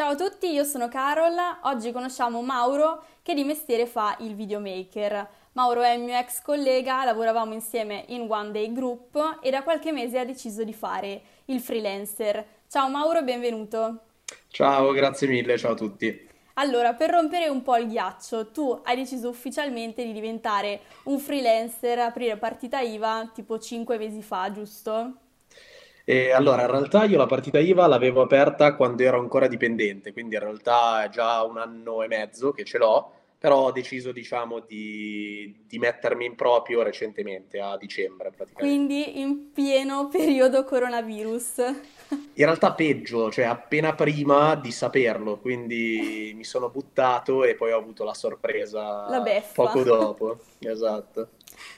Ciao a tutti, io sono Carol. Oggi conosciamo Mauro che di mestiere fa il videomaker. Mauro è il mio ex collega, lavoravamo insieme in One Day Group e da qualche mese ha deciso di fare il freelancer. Ciao Mauro, benvenuto. Ciao, grazie mille, ciao a tutti. Allora, per rompere un po' il ghiaccio, tu hai deciso ufficialmente di diventare un freelancer, aprire partita IVA tipo 5 mesi fa, giusto? E allora, in realtà io la partita IVA l'avevo aperta quando ero ancora dipendente, quindi in realtà è già un anno e mezzo che ce l'ho, però ho deciso, diciamo, di, di mettermi in proprio recentemente, a dicembre praticamente. Quindi in pieno periodo coronavirus. In realtà peggio, cioè appena prima di saperlo, quindi mi sono buttato e poi ho avuto la La sorpresa beffa. poco dopo. Esatto.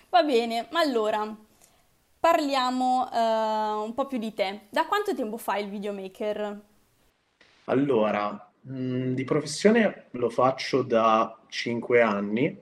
Va bene, ma allora parliamo eh, un po' più di te. Da quanto tempo fai il videomaker? Allora, mh, di professione lo faccio da 5 anni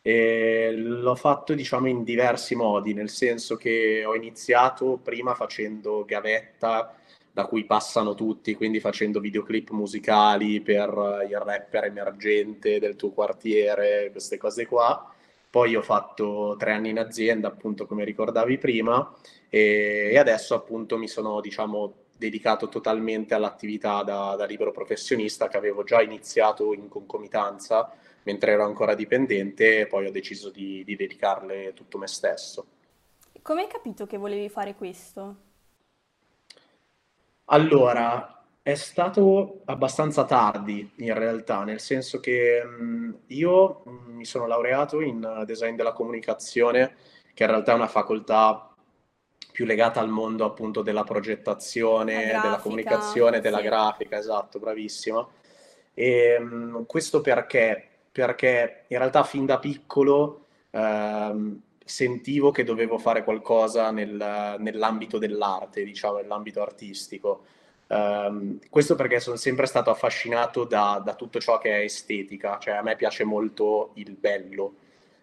e l'ho fatto, diciamo, in diversi modi, nel senso che ho iniziato prima facendo gavetta da cui passano tutti, quindi facendo videoclip musicali per il rapper emergente del tuo quartiere, queste cose qua. Poi ho fatto tre anni in azienda, appunto, come ricordavi prima, e, e adesso appunto mi sono, diciamo, dedicato totalmente all'attività da, da libero professionista che avevo già iniziato in concomitanza mentre ero ancora dipendente e poi ho deciso di, di dedicarle tutto me stesso. Come hai capito che volevi fare questo? Allora, è stato abbastanza tardi in realtà, nel senso che mh, io mh, mi sono laureato in eh, design della comunicazione, che in realtà è una facoltà più legata al mondo appunto della La progettazione, della grafica? comunicazione, della Sì. grafica, esatto, bravissima. E mh, questo perché? Perché in realtà fin da piccolo ehm, sentivo che dovevo fare qualcosa nel- nell'ambito dell'arte, diciamo, nell'ambito artistico. Ehm, questo perché sono sempre stato affascinato da, da tutto ciò che è estetica, cioè a me piace molto il bello.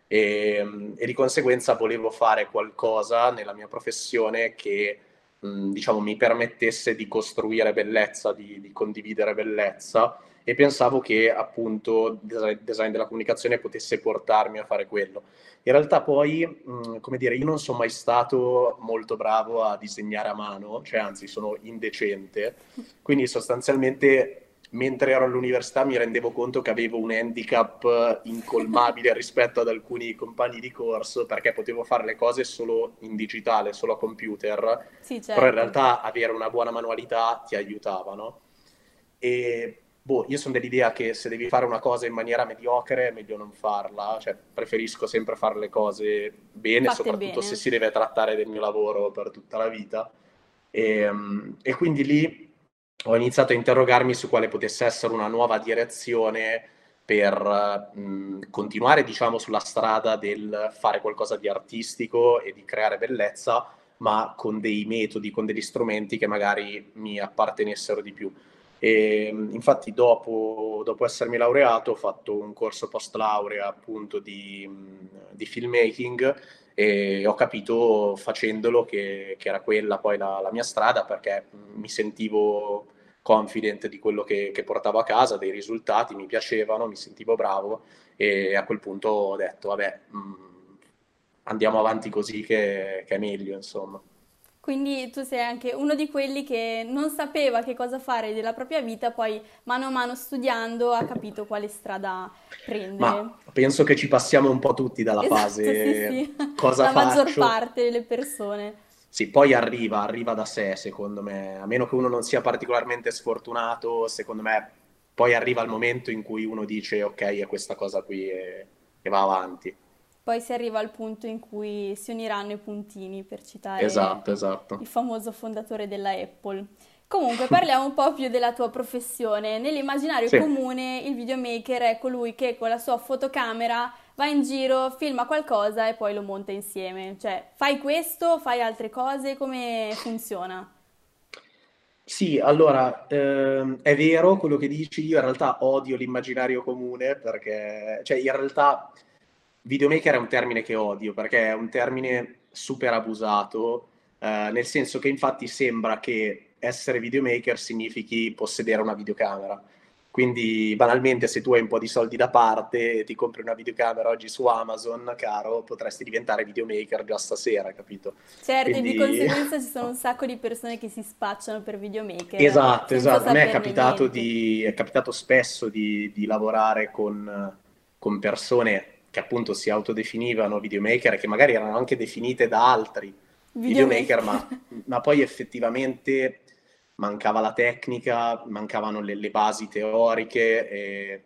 E, e di conseguenza volevo fare qualcosa nella mia professione che, mh, diciamo, mi permettesse di costruire bellezza, di, di condividere bellezza e pensavo che appunto design, design della comunicazione potesse portarmi a fare quello. In realtà poi, mh, come dire, io non sono mai stato molto bravo a disegnare a mano, cioè anzi sono indecente, quindi sostanzialmente mentre ero all'università mi rendevo conto che avevo un handicap incolmabile rispetto ad alcuni compagni di corso perché potevo fare le cose solo in digitale, solo a computer, Sì, però in certo. realtà avere una buona manualità ti aiutava, no? E boh, io sono dell'idea che se devi fare una cosa in maniera mediocre è meglio non farla, cioè preferisco sempre fare le cose bene, Fatte soprattutto se bene. si deve trattare del mio lavoro per tutta la vita. E, mm, e quindi lì ho iniziato a interrogarmi su quale potesse essere una nuova direzione per mh, continuare, diciamo, sulla strada del fare qualcosa di artistico e di creare bellezza, ma con dei metodi, con degli strumenti che magari mi appartenessero di più. E, mh, infatti, dopo, dopo essermi laureato, ho fatto un corso post laurea appunto di, di filmmaking e ho capito facendolo che, che era quella poi la, la mia strada perché mi sentivo confident di quello che, che portavo a casa, dei risultati, mi piacevano, mi sentivo bravo e a quel punto ho detto, vabbè, mh, andiamo avanti così che, che è meglio, insomma. Quindi tu sei anche uno di quelli che non sapeva che cosa fare della propria vita, poi mano a mano studiando ha capito quale strada Ma prendere. penso che ci passiamo un po' tutti dalla Esatto, sì, fase sì, cosa la maggior faccio. parte delle persone. Sì, poi arriva, arriva da sé, secondo me, a meno che uno non sia particolarmente sfortunato, secondo me poi arriva il momento in cui uno dice ok, è questa cosa qui e, e va avanti. Poi si arriva al punto in cui si uniranno i puntini, per citare Esatto, esatto. il famoso fondatore della Apple. Comunque, parliamo un po' più della tua professione. Nell'immaginario Sì. comune, il videomaker è colui che con la sua fotocamera va in giro, filma qualcosa e poi lo monta insieme. Cioè, fai questo, fai altre cose, come funziona? Sì, allora, ehm, è vero quello che dici, io in realtà odio l'immaginario comune perché, cioè in realtà videomaker è un termine che odio perché è un termine super abusato, eh, nel senso che infatti sembra che essere videomaker significhi possedere una videocamera. Quindi banalmente se tu hai un po' di soldi da parte e ti compri una videocamera oggi su Amazon, caro, potresti diventare videomaker già stasera, capito? Certo, Quindi... e di conseguenza ci sono un sacco di persone che si spacciano per videomaker. Esatto, esatto. A me è capitato, di, è capitato spesso di, di lavorare con, con persone che appunto si autodefinivano videomaker e che magari erano anche definite da altri videomaker, videomaker ma, ma, poi effettivamente mancava la tecnica, mancavano le, le basi teoriche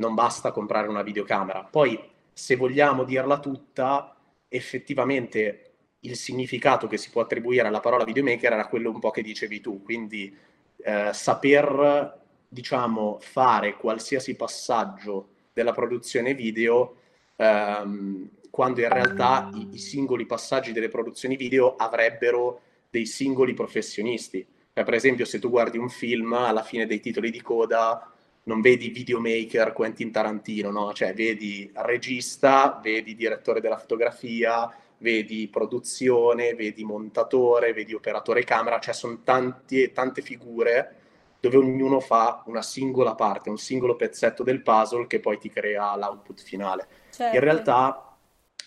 non basta comprare una videocamera. Poi, se vogliamo dirla tutta, effettivamente il significato che si può attribuire alla parola videomaker era quello un po' che dicevi tu, quindi eh, saper, diciamo, fare qualsiasi passaggio della produzione video ehm, quando in realtà i, i singoli passaggi delle produzioni video avrebbero dei singoli professionisti cioè, per esempio, se tu guardi un film, alla fine dei titoli di coda non vedi videomaker Quentin Tarantino, no? Cioè, vedi regista, vedi direttore della fotografia, vedi produzione, vedi montatore, vedi operatore camera, cioè sono tanti, tante figure dove ognuno fa una singola parte, un singolo pezzetto del puzzle che poi ti crea l'output finale. Certo. In realtà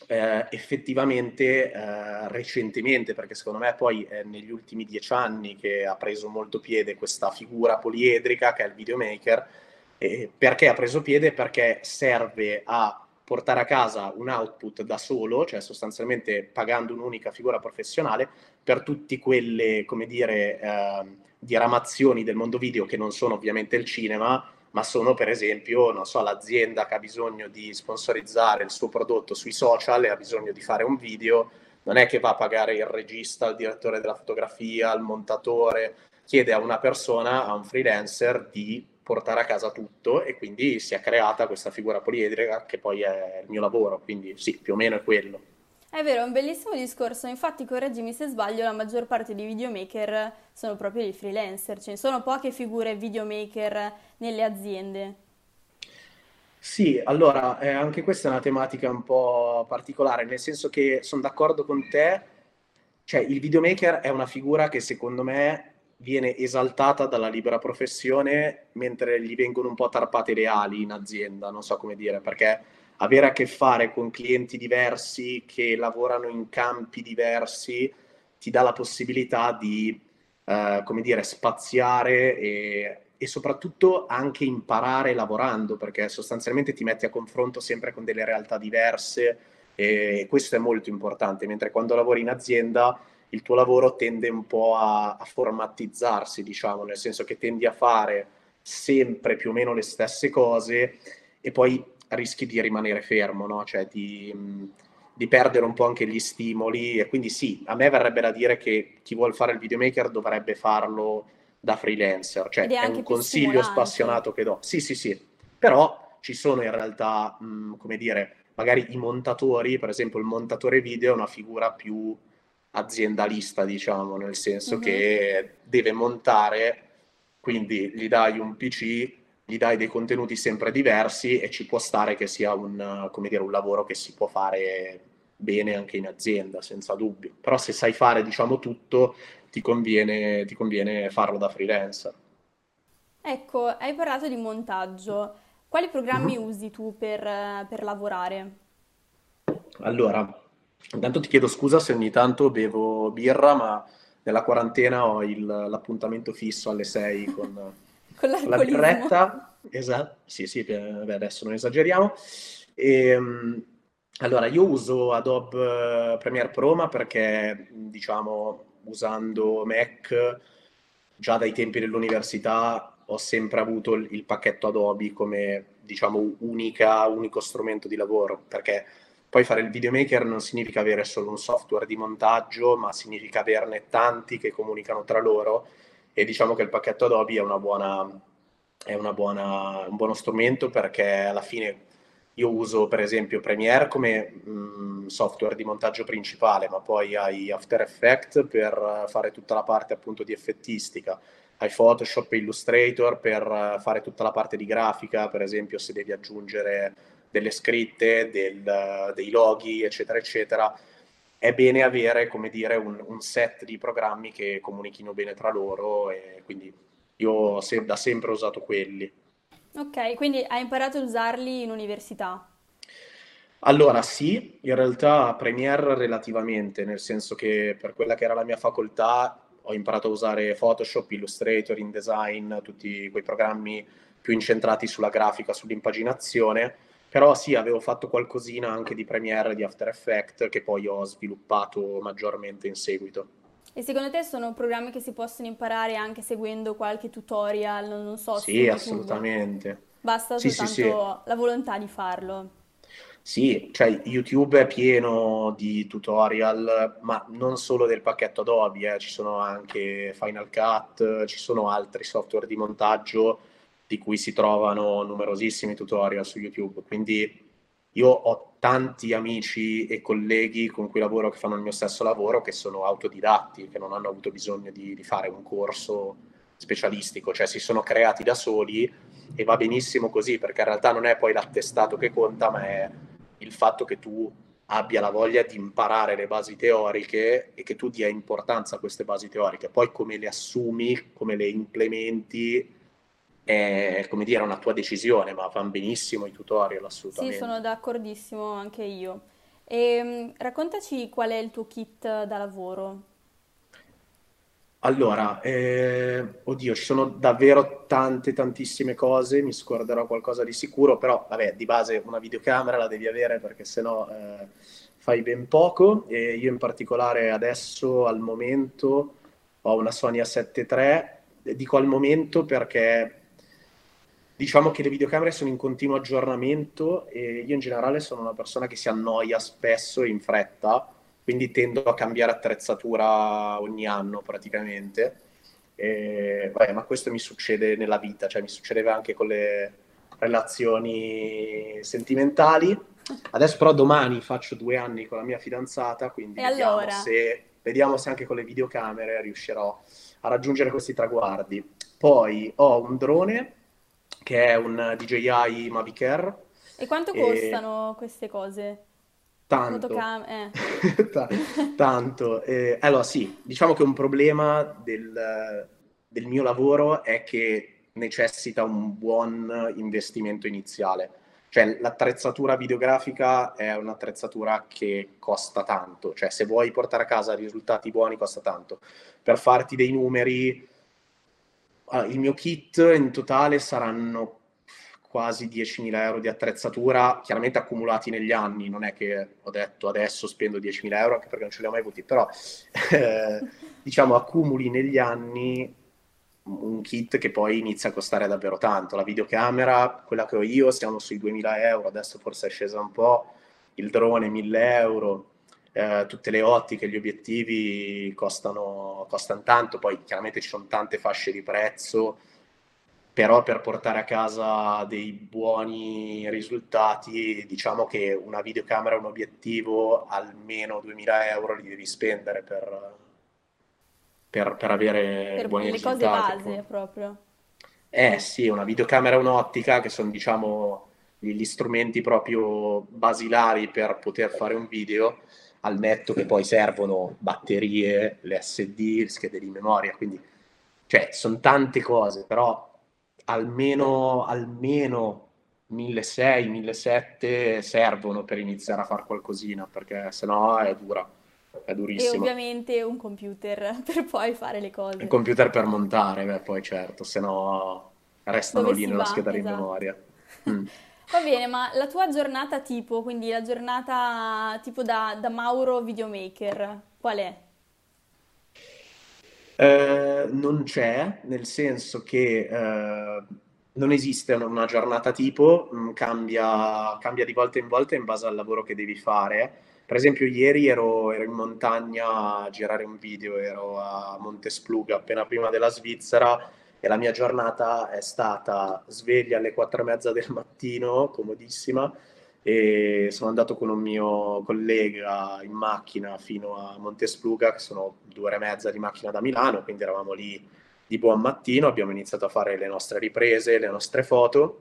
eh, effettivamente eh, recentemente, perché secondo me poi è negli ultimi dieci anni che ha preso molto piede questa figura poliedrica che è il videomaker, eh, perché ha preso piede? Perché serve a portare a casa un output da solo, cioè sostanzialmente pagando un'unica figura professionale per tutte quelle, come dire, eh, diramazioni del mondo video che non sono ovviamente il cinema, ma sono per esempio, non so, l'azienda che ha bisogno di sponsorizzare il suo prodotto sui social e ha bisogno di fare un video, non è che va a pagare il regista, il direttore della fotografia, il montatore, chiede a una persona, a un freelancer di portare a casa tutto e quindi si è creata questa figura poliedrica che poi è il mio lavoro, quindi sì, più o meno è quello. È vero, è un bellissimo discorso, infatti correggimi se sbaglio, la maggior parte dei videomaker sono proprio dei freelancer, ce ne sono poche figure videomaker nelle aziende. Sì, allora, eh, anche questa è una tematica un po' particolare, nel senso che sono d'accordo con te, cioè il videomaker è una figura che secondo me viene esaltata dalla libera professione mentre gli vengono un po' tarpate le ali in azienda, non so come dire, perché avere a che fare con clienti diversi che lavorano in campi diversi ti dà la possibilità di, eh, come dire, spaziare e, e, soprattutto anche imparare lavorando, perché sostanzialmente ti metti a confronto sempre con delle realtà diverse e questo è molto importante, mentre quando lavori in azienda il tuo lavoro tende un po' a, a formatizzarsi, diciamo, nel senso che tendi a fare sempre più o meno le stesse cose e poi rischi di rimanere fermo, no? cioè di, di, perdere un po' anche gli stimoli. E quindi sì, a me verrebbe da dire che chi vuole fare il videomaker dovrebbe farlo da freelancer, cioè è, è un consiglio spassionato che do. Sì, sì, sì, però ci sono in realtà, mh, come dire, magari i montatori, per esempio il montatore video è una figura più aziendalista, diciamo, nel senso mm-hmm. che deve montare, quindi gli dai un PC gli dai dei contenuti sempre diversi e ci può stare che sia un, dire, un lavoro che si può fare bene anche in azienda, senza dubbio. Però se sai fare, diciamo, tutto, ti conviene, ti conviene farlo da freelancer. Ecco, hai parlato di montaggio. Quali programmi mm-hmm. usi tu per, per lavorare? Allora, intanto ti chiedo scusa se ogni tanto bevo birra, ma nella quarantena ho il, l'appuntamento fisso alle 6 con con la birretta, esatto, sì sì, beh, adesso non esageriamo. E, ehm, allora, io uso Adobe Premiere Pro, ma perché, diciamo, usando Mac, già dai tempi dell'università ho sempre avuto il, il pacchetto Adobe come, diciamo, unica, unico strumento di lavoro, perché poi fare il videomaker non significa avere solo un software di montaggio, ma significa averne tanti che comunicano tra loro e diciamo che il pacchetto Adobe è, una buona, è una buona, un buono strumento perché alla fine io uso per esempio Premiere come mh, mm, software di montaggio principale, ma poi hai After Effects per fare tutta la parte appunto di effettistica, hai Photoshop e Illustrator per fare tutta la parte di grafica, per esempio se devi aggiungere delle scritte, del, dei loghi, eccetera, eccetera è bene avere, come dire, un, un, set di programmi che comunichino bene tra loro e quindi io ho se- da sempre usato quelli. Ok, quindi hai imparato ad usarli in università? Allora sì, in realtà Premiere relativamente, nel senso che per quella che era la mia facoltà ho imparato a usare Photoshop, Illustrator, InDesign, tutti quei programmi più incentrati sulla grafica, sull'impaginazione, però sì, avevo fatto qualcosina anche di Premiere, di After Effects, che poi ho sviluppato maggiormente in seguito. E secondo te sono programmi che si possono imparare anche seguendo qualche tutorial, non so, Sì, assolutamente. Basta sì, soltanto sì, sì. la volontà di farlo. Sì, cioè YouTube è pieno di tutorial, ma non solo del pacchetto Adobe, eh, ci sono anche Final Cut, ci sono altri software di montaggio di cui si trovano numerosissimi tutorial su YouTube. Quindi io ho tanti amici e colleghi con cui lavoro che fanno il mio stesso lavoro, che sono autodidatti, che non hanno avuto bisogno di, di fare un corso specialistico, cioè si sono creati da soli e va benissimo così, perché in realtà non è poi l'attestato che conta, ma è il fatto che tu abbia la voglia di imparare le basi teoriche e che tu dia importanza a queste basi teoriche. Poi come le assumi, come le implementi, è come dire una tua decisione, ma vanno benissimo i tutorial Sì, assolutamente. sono d'accordissimo anche io. E raccontaci qual è il tuo kit da lavoro. Allora, eh, oddio, ci sono davvero tante, tantissime cose, mi scorderò qualcosa di sicuro, però vabbè, di base una videocamera la devi avere perché sennò eh, fai ben poco. E io in particolare adesso, al momento, ho una Sony A7 III, dico al momento perché diciamo che le videocamere sono in continuo aggiornamento e io in generale sono una persona che si annoia spesso e in fretta quindi tendo a cambiare attrezzatura ogni anno praticamente. E, vabbè, ma questo mi succede nella vita, cioè mi succedeva anche con le relazioni sentimentali. Adesso però domani faccio due anni con la mia fidanzata, quindi E vediamo allora? se, vediamo se anche con le videocamere riuscirò a raggiungere questi traguardi. Poi ho un drone che è un DJI Mavic Air E quanto e costano queste cose? Tanto, Fotocam, eh. Ta- tanto. Eh, allora sì, diciamo che un problema del, del mio lavoro è che necessita un buon investimento iniziale. Cioè l'attrezzatura videografica è un'attrezzatura che costa tanto, cioè se vuoi portare a casa risultati buoni costa tanto. Per farti dei numeri, allora, il mio kit in totale saranno quasi 10.000 euro di attrezzatura, chiaramente accumulati negli anni, non è che ho detto adesso spendo 10.000 euro, anche perché non ce li ho mai avuti, però eh, diciamo accumuli negli anni un kit che poi inizia a costare davvero tanto. La videocamera, quella che ho io, siamo sui 2.000 euro, adesso forse è scesa un po', il drone 1.000 euro, eh, tutte le ottiche, gli obiettivi costano, costano tanto, poi chiaramente ci sono tante fasce di prezzo però per portare a casa dei buoni risultati, diciamo che una videocamera e un obiettivo almeno 2000 euro li devi spendere per, per- per avere Per buoni le cose risultati, base appunto. proprio. Eh sì, una videocamera e un'ottica che sono, diciamo, gli strumenti proprio basilari per poter fare un video, al netto che poi servono batterie, l'SD, schede di memoria, quindi, cioè, sono tante cose, però almeno, almeno 1600, 1700 servono per iniziare a fare qualcosina, perché sennò è dura, è E durissima. ovviamente un computer per poi fare le cose. computer per montare, beh, poi certo, sennò restano Dove lì nella va? scheda di Esatto. memoria. Mm. Va bene, ma la tua giornata tipo, quindi la giornata tipo da, da Mauro videomaker, qual è? Eh, non c'è, nel senso che eh, non esiste una giornata tipo, mm, cambia, cambia di volta in volta in base al lavoro che devi fare. Per esempio, ieri ero, ero in montagna a girare un video, ero a Montespluga appena prima della Svizzera e la mia giornata è stata sveglia alle quattro e mezza del mattino, comodissima, e sono andato con un mio collega in macchina fino a Montespluga, che sono due ore e mezza di macchina da Milano, quindi eravamo lì di buon mattino, abbiamo iniziato a fare le nostre riprese, le nostre foto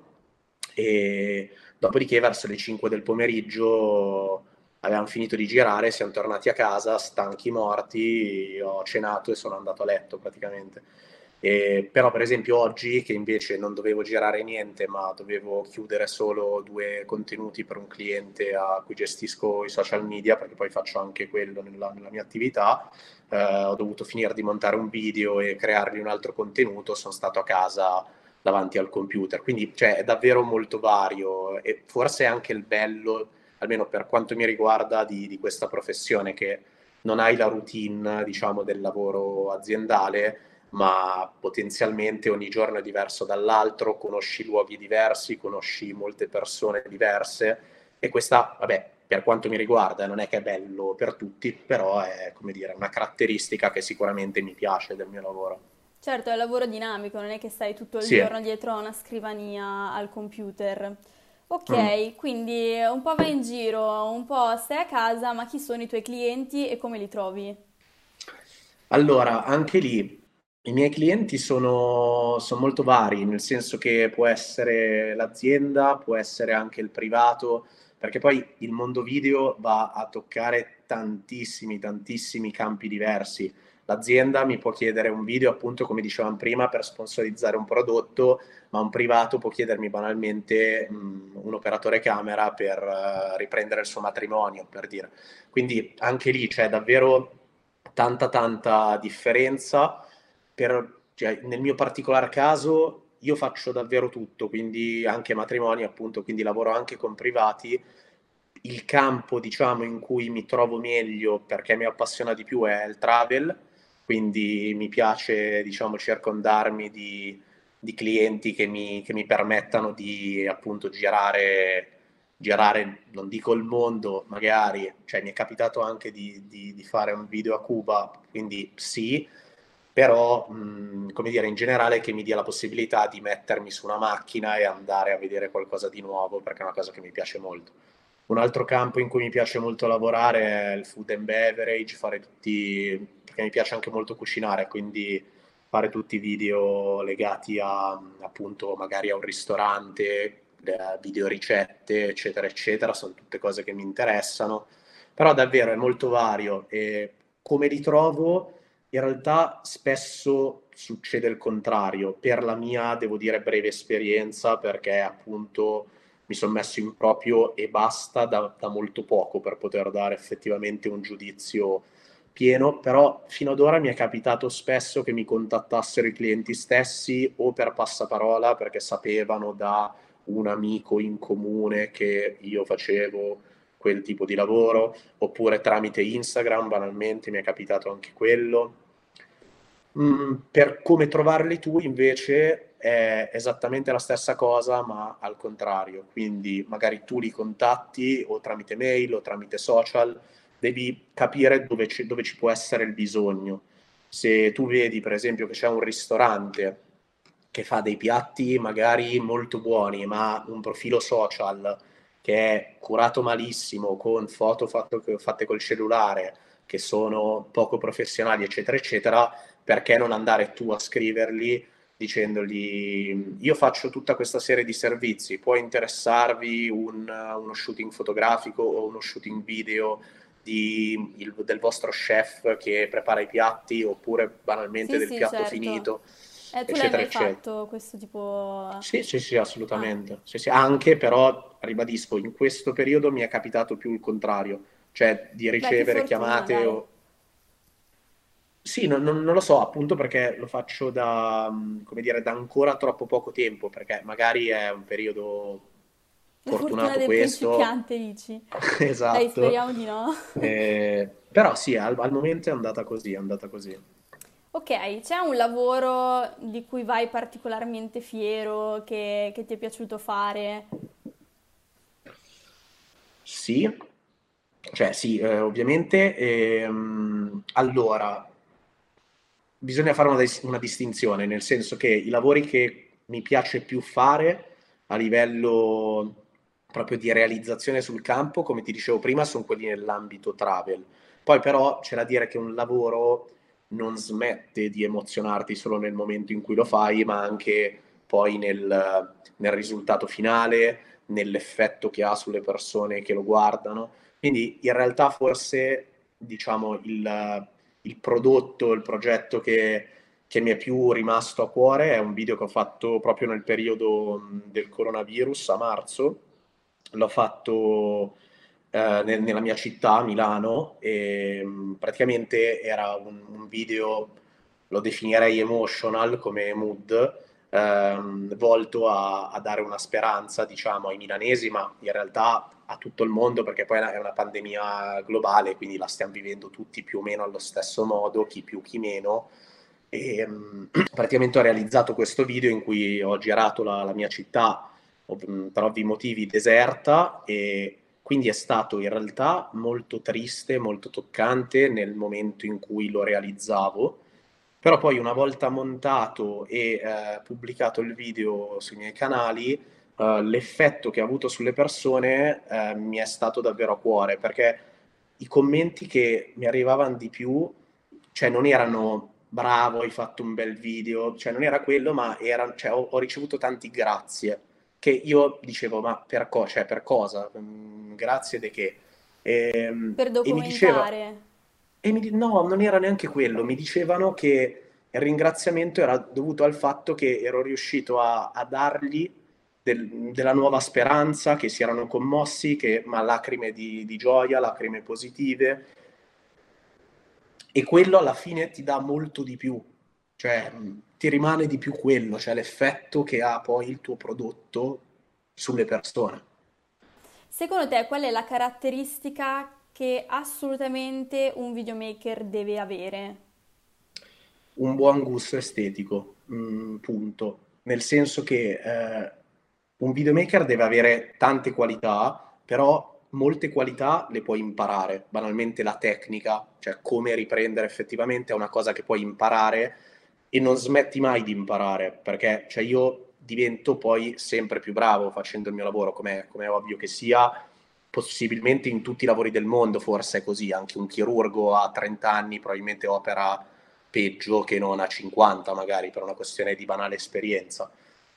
e dopodiché verso le 5 del pomeriggio avevamo finito di girare, siamo tornati a casa, stanchi morti, ho cenato e sono andato a letto praticamente. E, però per esempio oggi che invece non dovevo girare niente ma dovevo chiudere solo due contenuti per un cliente a cui gestisco i social media perché poi faccio anche quello nella, nella mia attività, eh, ho dovuto finire di montare un video e creargli un altro contenuto, sono stato a casa davanti al computer, quindi cioè, è davvero molto vario e forse è anche il bello, almeno per quanto mi riguarda, di, di questa professione che non hai la routine diciamo del lavoro aziendale ma potenzialmente ogni giorno è diverso dall'altro, conosci luoghi diversi, conosci molte persone diverse e questa, vabbè, per quanto mi riguarda, non è che è bello per tutti, però è, come dire, una caratteristica che sicuramente mi piace del mio lavoro. Certo, è un lavoro dinamico, non è che stai tutto il sì. giorno dietro a una scrivania al computer. Ok, mm. quindi un po' vai in giro, un po' stai a casa, ma chi sono i tuoi clienti e come li trovi? Allora, anche lì i miei clienti sono, sono, molto vari, nel senso che può essere l'azienda, può essere anche il privato, perché poi il mondo video va a toccare tantissimi, tantissimi campi diversi. L'azienda mi può chiedere un video, appunto, come dicevamo prima, per sponsorizzare un prodotto, ma un privato può chiedermi banalmente mh, un operatore camera per uh, riprendere il suo matrimonio, per dire. Quindi anche lì c'è davvero tanta, tanta differenza per, cioè, nel mio particolare caso io faccio davvero tutto, quindi anche matrimoni appunto, quindi lavoro anche con privati. Il campo, diciamo, in cui mi trovo meglio perché mi appassiona di più è il travel, quindi mi piace, diciamo, circondarmi di, di clienti che mi, che mi, permettano di appunto girare, girare, non dico il mondo, magari, cioè mi è capitato anche di, di, di fare un video a Cuba, quindi sì, però mh, come dire in generale che mi dia la possibilità di mettermi su una macchina e andare a vedere qualcosa di nuovo perché è una cosa che mi piace molto. Un altro campo in cui mi piace molto lavorare è il food and beverage, fare tutti, perché mi piace anche molto cucinare, quindi fare tutti i video legati a appunto magari a un ristorante, video ricette, eccetera, eccetera, sono tutte cose che mi interessano, però davvero è molto vario e come li trovo in realtà spesso succede il contrario, per la mia, devo dire, breve esperienza, perché appunto mi sono messo in proprio e basta da, da, molto poco per poter dare effettivamente un giudizio pieno, però fino ad ora mi è capitato spesso che mi contattassero i clienti stessi o per passaparola perché sapevano da un amico in comune che io facevo quel tipo di lavoro, oppure tramite Instagram, banalmente mi è capitato anche quello Mm, per come trovarli tu invece è esattamente la stessa cosa, ma al contrario. Quindi magari tu li contatti o tramite mail o tramite social, devi capire dove ci, dove ci può essere il bisogno. Se tu vedi, per esempio, che c'è un ristorante che fa dei piatti magari molto buoni, ma un profilo social che è curato malissimo, con foto fatto, fatte col cellulare, che sono poco professionali, eccetera, eccetera, perché non andare tu a scriverli dicendogli io faccio tutta questa serie di servizi, può interessarvi un, uno shooting fotografico o uno shooting video di, il, del vostro chef che prepara i piatti oppure banalmente sì, del sì, piatto certo. finito. Eh, tu eccetera, l'hai mai fatto questo tipo... Sì, sì, sì, assolutamente. Ah. Sì, sì. Anche però, ribadisco, in questo periodo mi è capitato più il contrario, cioè di ricevere Beh, chiamate o sì, non, non- non lo so, appunto perché lo faccio da, mm, come dire, da ancora troppo poco tempo, perché magari è un periodo La fortuna fortunato del questo. principiante, dici? Dai, Esatto. speriamo di no. Eh, però sì, al, al momento è andata così, è andata così. Ok, c'è un lavoro di cui vai particolarmente fiero, che, che ti è piaciuto fare? Sì, cioè sì, eh, ovviamente. ehm, allora, bisogna fare una, una, distinzione, nel senso che i lavori che mi piace più fare a livello proprio di realizzazione sul campo, come ti dicevo prima, sono quelli nell'ambito travel. Poi però c'è da dire che un lavoro non smette di emozionarti solo nel momento in cui lo fai, ma anche poi nel, nel risultato finale, nell'effetto che ha sulle persone che lo guardano. Quindi in realtà forse diciamo il, il prodotto, il progetto che, che, mi è più rimasto a cuore è un video che ho fatto proprio nel periodo del coronavirus a marzo. L'ho fatto eh, nel, nella mia città, Milano, e praticamente era un, un video, lo definirei emotional come mood, ehm, volto a, a, dare una speranza, diciamo, ai milanesi, ma in realtà a tutto il mondo, perché poi è una pandemia globale, quindi la stiamo vivendo tutti più o meno allo stesso modo, chi più, chi meno. E, ehm, praticamente ho realizzato questo video in cui ho girato la, la mia città, per ovvi motivi deserta, e quindi è stato in realtà molto triste, molto toccante nel momento in cui lo realizzavo però poi una volta montato e eh, pubblicato il video sui miei canali, eh, l'effetto che ha avuto sulle persone eh, mi è stato davvero a cuore, perché i commenti che mi arrivavano di più, cioè non erano bravo, hai fatto un bel video, cioè non era quello, ma era, cioè, ho, ho, ricevuto tanti grazie, che io dicevo, ma per, co- cioè, per cosa? Mm, grazie di che? E, ehm, per documentare. E mi mi, no, non era neanche quello, mi dicevano che il ringraziamento era dovuto al fatto che ero riuscito a, a dargli del, della nuova speranza, che si erano commossi, che, ma lacrime di, di gioia, lacrime positive. E quello alla fine ti dà molto di più, cioè ti rimane di più quello, cioè l'effetto che ha poi il tuo prodotto sulle persone. Secondo te qual è la caratteristica che assolutamente un videomaker deve avere? Un buon gusto estetico, mm, punto. Nel senso che eh, un videomaker deve avere tante qualità, però molte qualità le puoi imparare. Banalmente la tecnica, cioè come riprendere effettivamente è una cosa che puoi imparare e non smetti mai di imparare, perché cioè, io divento poi sempre più bravo facendo il mio lavoro, come è ovvio che sia, possibilmente in tutti i lavori del mondo forse è così, anche un chirurgo a 30 anni probabilmente opera peggio che non a 50 magari per una questione di banale esperienza.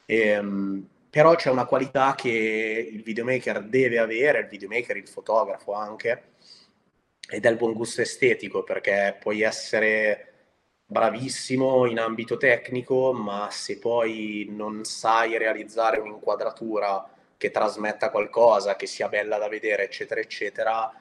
Ehm, però c'è una qualità che il videomaker deve avere, il videomaker, il fotografo anche, ed è il buon gusto estetico perché puoi essere bravissimo in ambito tecnico, ma se poi non sai realizzare un'inquadratura che trasmetta qualcosa, che sia bella da vedere, eccetera, eccetera,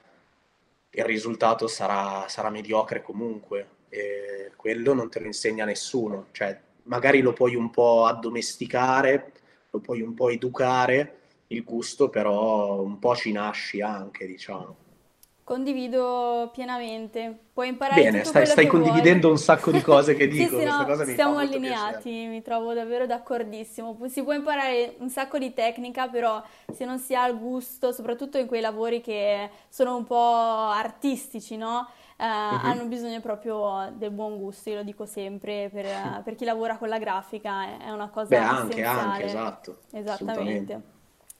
il risultato sarà, sarà mediocre comunque. E quello non te lo insegna nessuno. Cioè, magari lo puoi un po' addomesticare, lo puoi un po' educare, il gusto però un po' ci nasci anche, diciamo. Condivido pienamente. Puoi imparare Bene, stai, stai condividendo vuoi. un sacco di cose che dico. sì, sì, no, siamo allineati, mi trovo davvero d'accordissimo. Si può imparare un sacco di tecnica, però se non si ha il gusto, soprattutto in quei lavori che sono un po' artistici, no? Uh, uh-huh. hanno bisogno proprio del buon gusto, io lo dico sempre, per, per chi lavora con la grafica è una cosa anche, anche, esatto. Esattamente.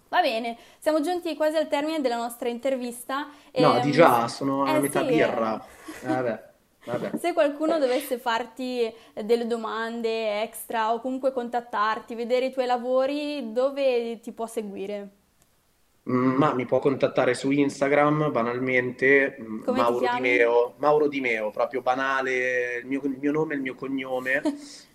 Va bene, siamo giunti quasi al termine della nostra intervista. No, di già, sono a eh, metà sì. birra. Vabbè. Vabbè. Se qualcuno dovesse farti delle domande extra o comunque contattarti, vedere i tuoi lavori, dove ti può seguire? Mm, ma mi può contattare su Instagram banalmente mm, Come Mauro Di Meo, Mauro Di Meo, proprio banale, il mio, il mio nome, il mio cognome,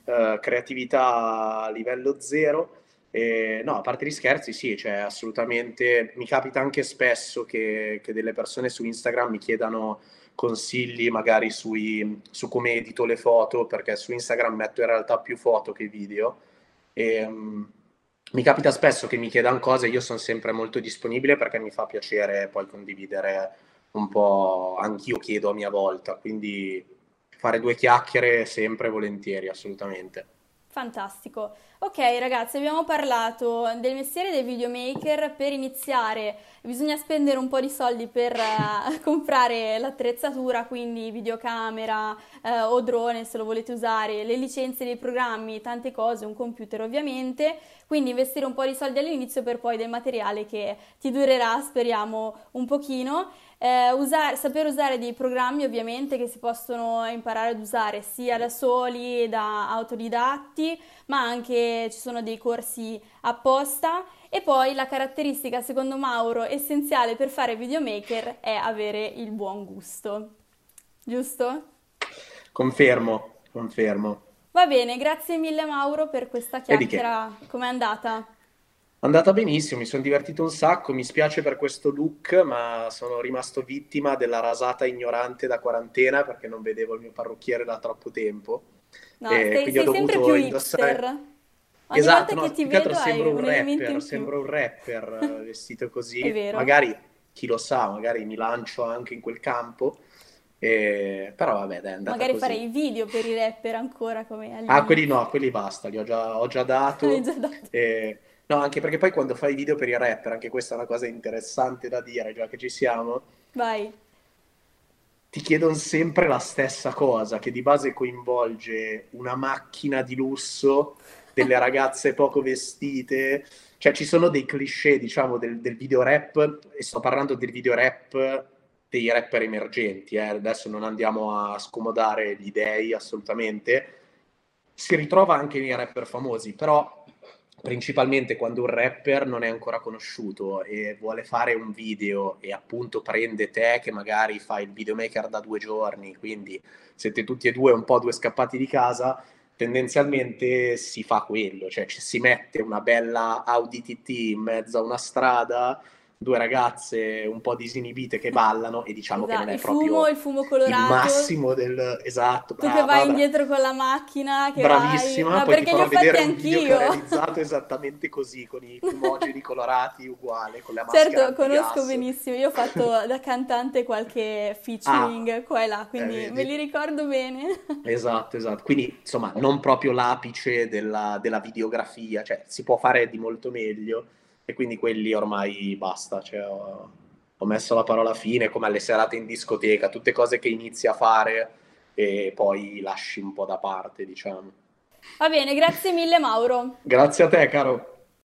uh, creatività a livello zero. E, no, a parte gli scherzi, sì, cioè assolutamente. Mi capita anche spesso che, che delle persone su Instagram mi chiedano consigli magari sui, su come edito le foto, perché su Instagram metto in realtà più foto che video. E, um, mi capita spesso che mi chiedano cose, io sono sempre molto disponibile perché mi fa piacere poi condividere un po', anch'io chiedo a mia volta, quindi fare due chiacchiere sempre volentieri, assolutamente. Fantastico. Ok ragazzi, abbiamo parlato del mestiere del videomaker. Per iniziare bisogna spendere un po' di soldi per uh, comprare l'attrezzatura, quindi videocamera uh, o drone se lo volete usare, le licenze dei programmi, tante cose, un computer ovviamente. Quindi investire un po' di soldi all'inizio per poi del materiale che ti durerà, speriamo, un pochino. Eh, usare, saper usare dei programmi ovviamente che si possono imparare ad usare sia da soli, da autodidatti, ma anche e ci sono dei corsi apposta. E poi la caratteristica, secondo Mauro, essenziale per fare videomaker è avere il buon gusto. Giusto? Confermo, confermo. Va bene, grazie mille Mauro per questa chiacchiera. Com'è andata? È andata benissimo, mi sono divertito un sacco, mi spiace per questo look, ma sono rimasto vittima della rasata ignorante da quarantena perché non vedevo il mio parrucchiere da troppo tempo. No, e sei, sei sempre più indossare... hipster. Ogni esatto, no, che ti vedo sembro un, rapper, sembro un rapper eh, vestito così. Magari, chi lo sa, magari mi lancio anche in quel campo. E... Però vabbè, dai, è andata Magari così. farei video per i rapper ancora come all'inizio. Ah, quelli no, quelli basta, li ho già, ho già dato. Già dato. E... No, anche perché poi quando fai video per i rapper, anche questa è una cosa interessante da dire, già che ci siamo. Vai. Ti chiedono sempre la stessa cosa, che di base coinvolge una macchina di lusso, delle ragazze poco vestite, cioè ci sono dei cliché, diciamo, del, del video rap, e sto parlando del video rap dei rapper emergenti, eh. adesso non andiamo a scomodare gli dei assolutamente, si ritrova anche nei rapper famosi, però principalmente quando un rapper non è ancora conosciuto e vuole fare un video e appunto prende te che magari fai il videomaker da due giorni, quindi siete tutti e due un po' due scappati di casa, tendenzialmente si fa quello, cioè ci si mette una bella Audi TT in mezzo a una strada due ragazze un po' disinibite che ballano e diciamo esatto. che non è il proprio fumo, il fumo colorato. il massimo del esatto. Tu che vai indietro con la macchina, che bravissima, vai... poi perché ti farò li ho fatti un anch'io. video che ho realizzato esattamente così, con i fumogeni colorati uguale, con la maschera Certo, conosco benissimo, io ho fatto da cantante qualche featuring Ah, qua e là, quindi eh, me li ricordo bene. Esatto, esatto. Quindi, insomma, non proprio l'apice della, della videografia, cioè si può fare di molto meglio e quindi quelli ormai basta, cioè, ho, ho messo la parola fine, come alle serate in discoteca, tutte cose che inizi a fare e poi lasci un po' da parte, diciamo. Va bene, grazie mille Mauro. Grazie a te, caro.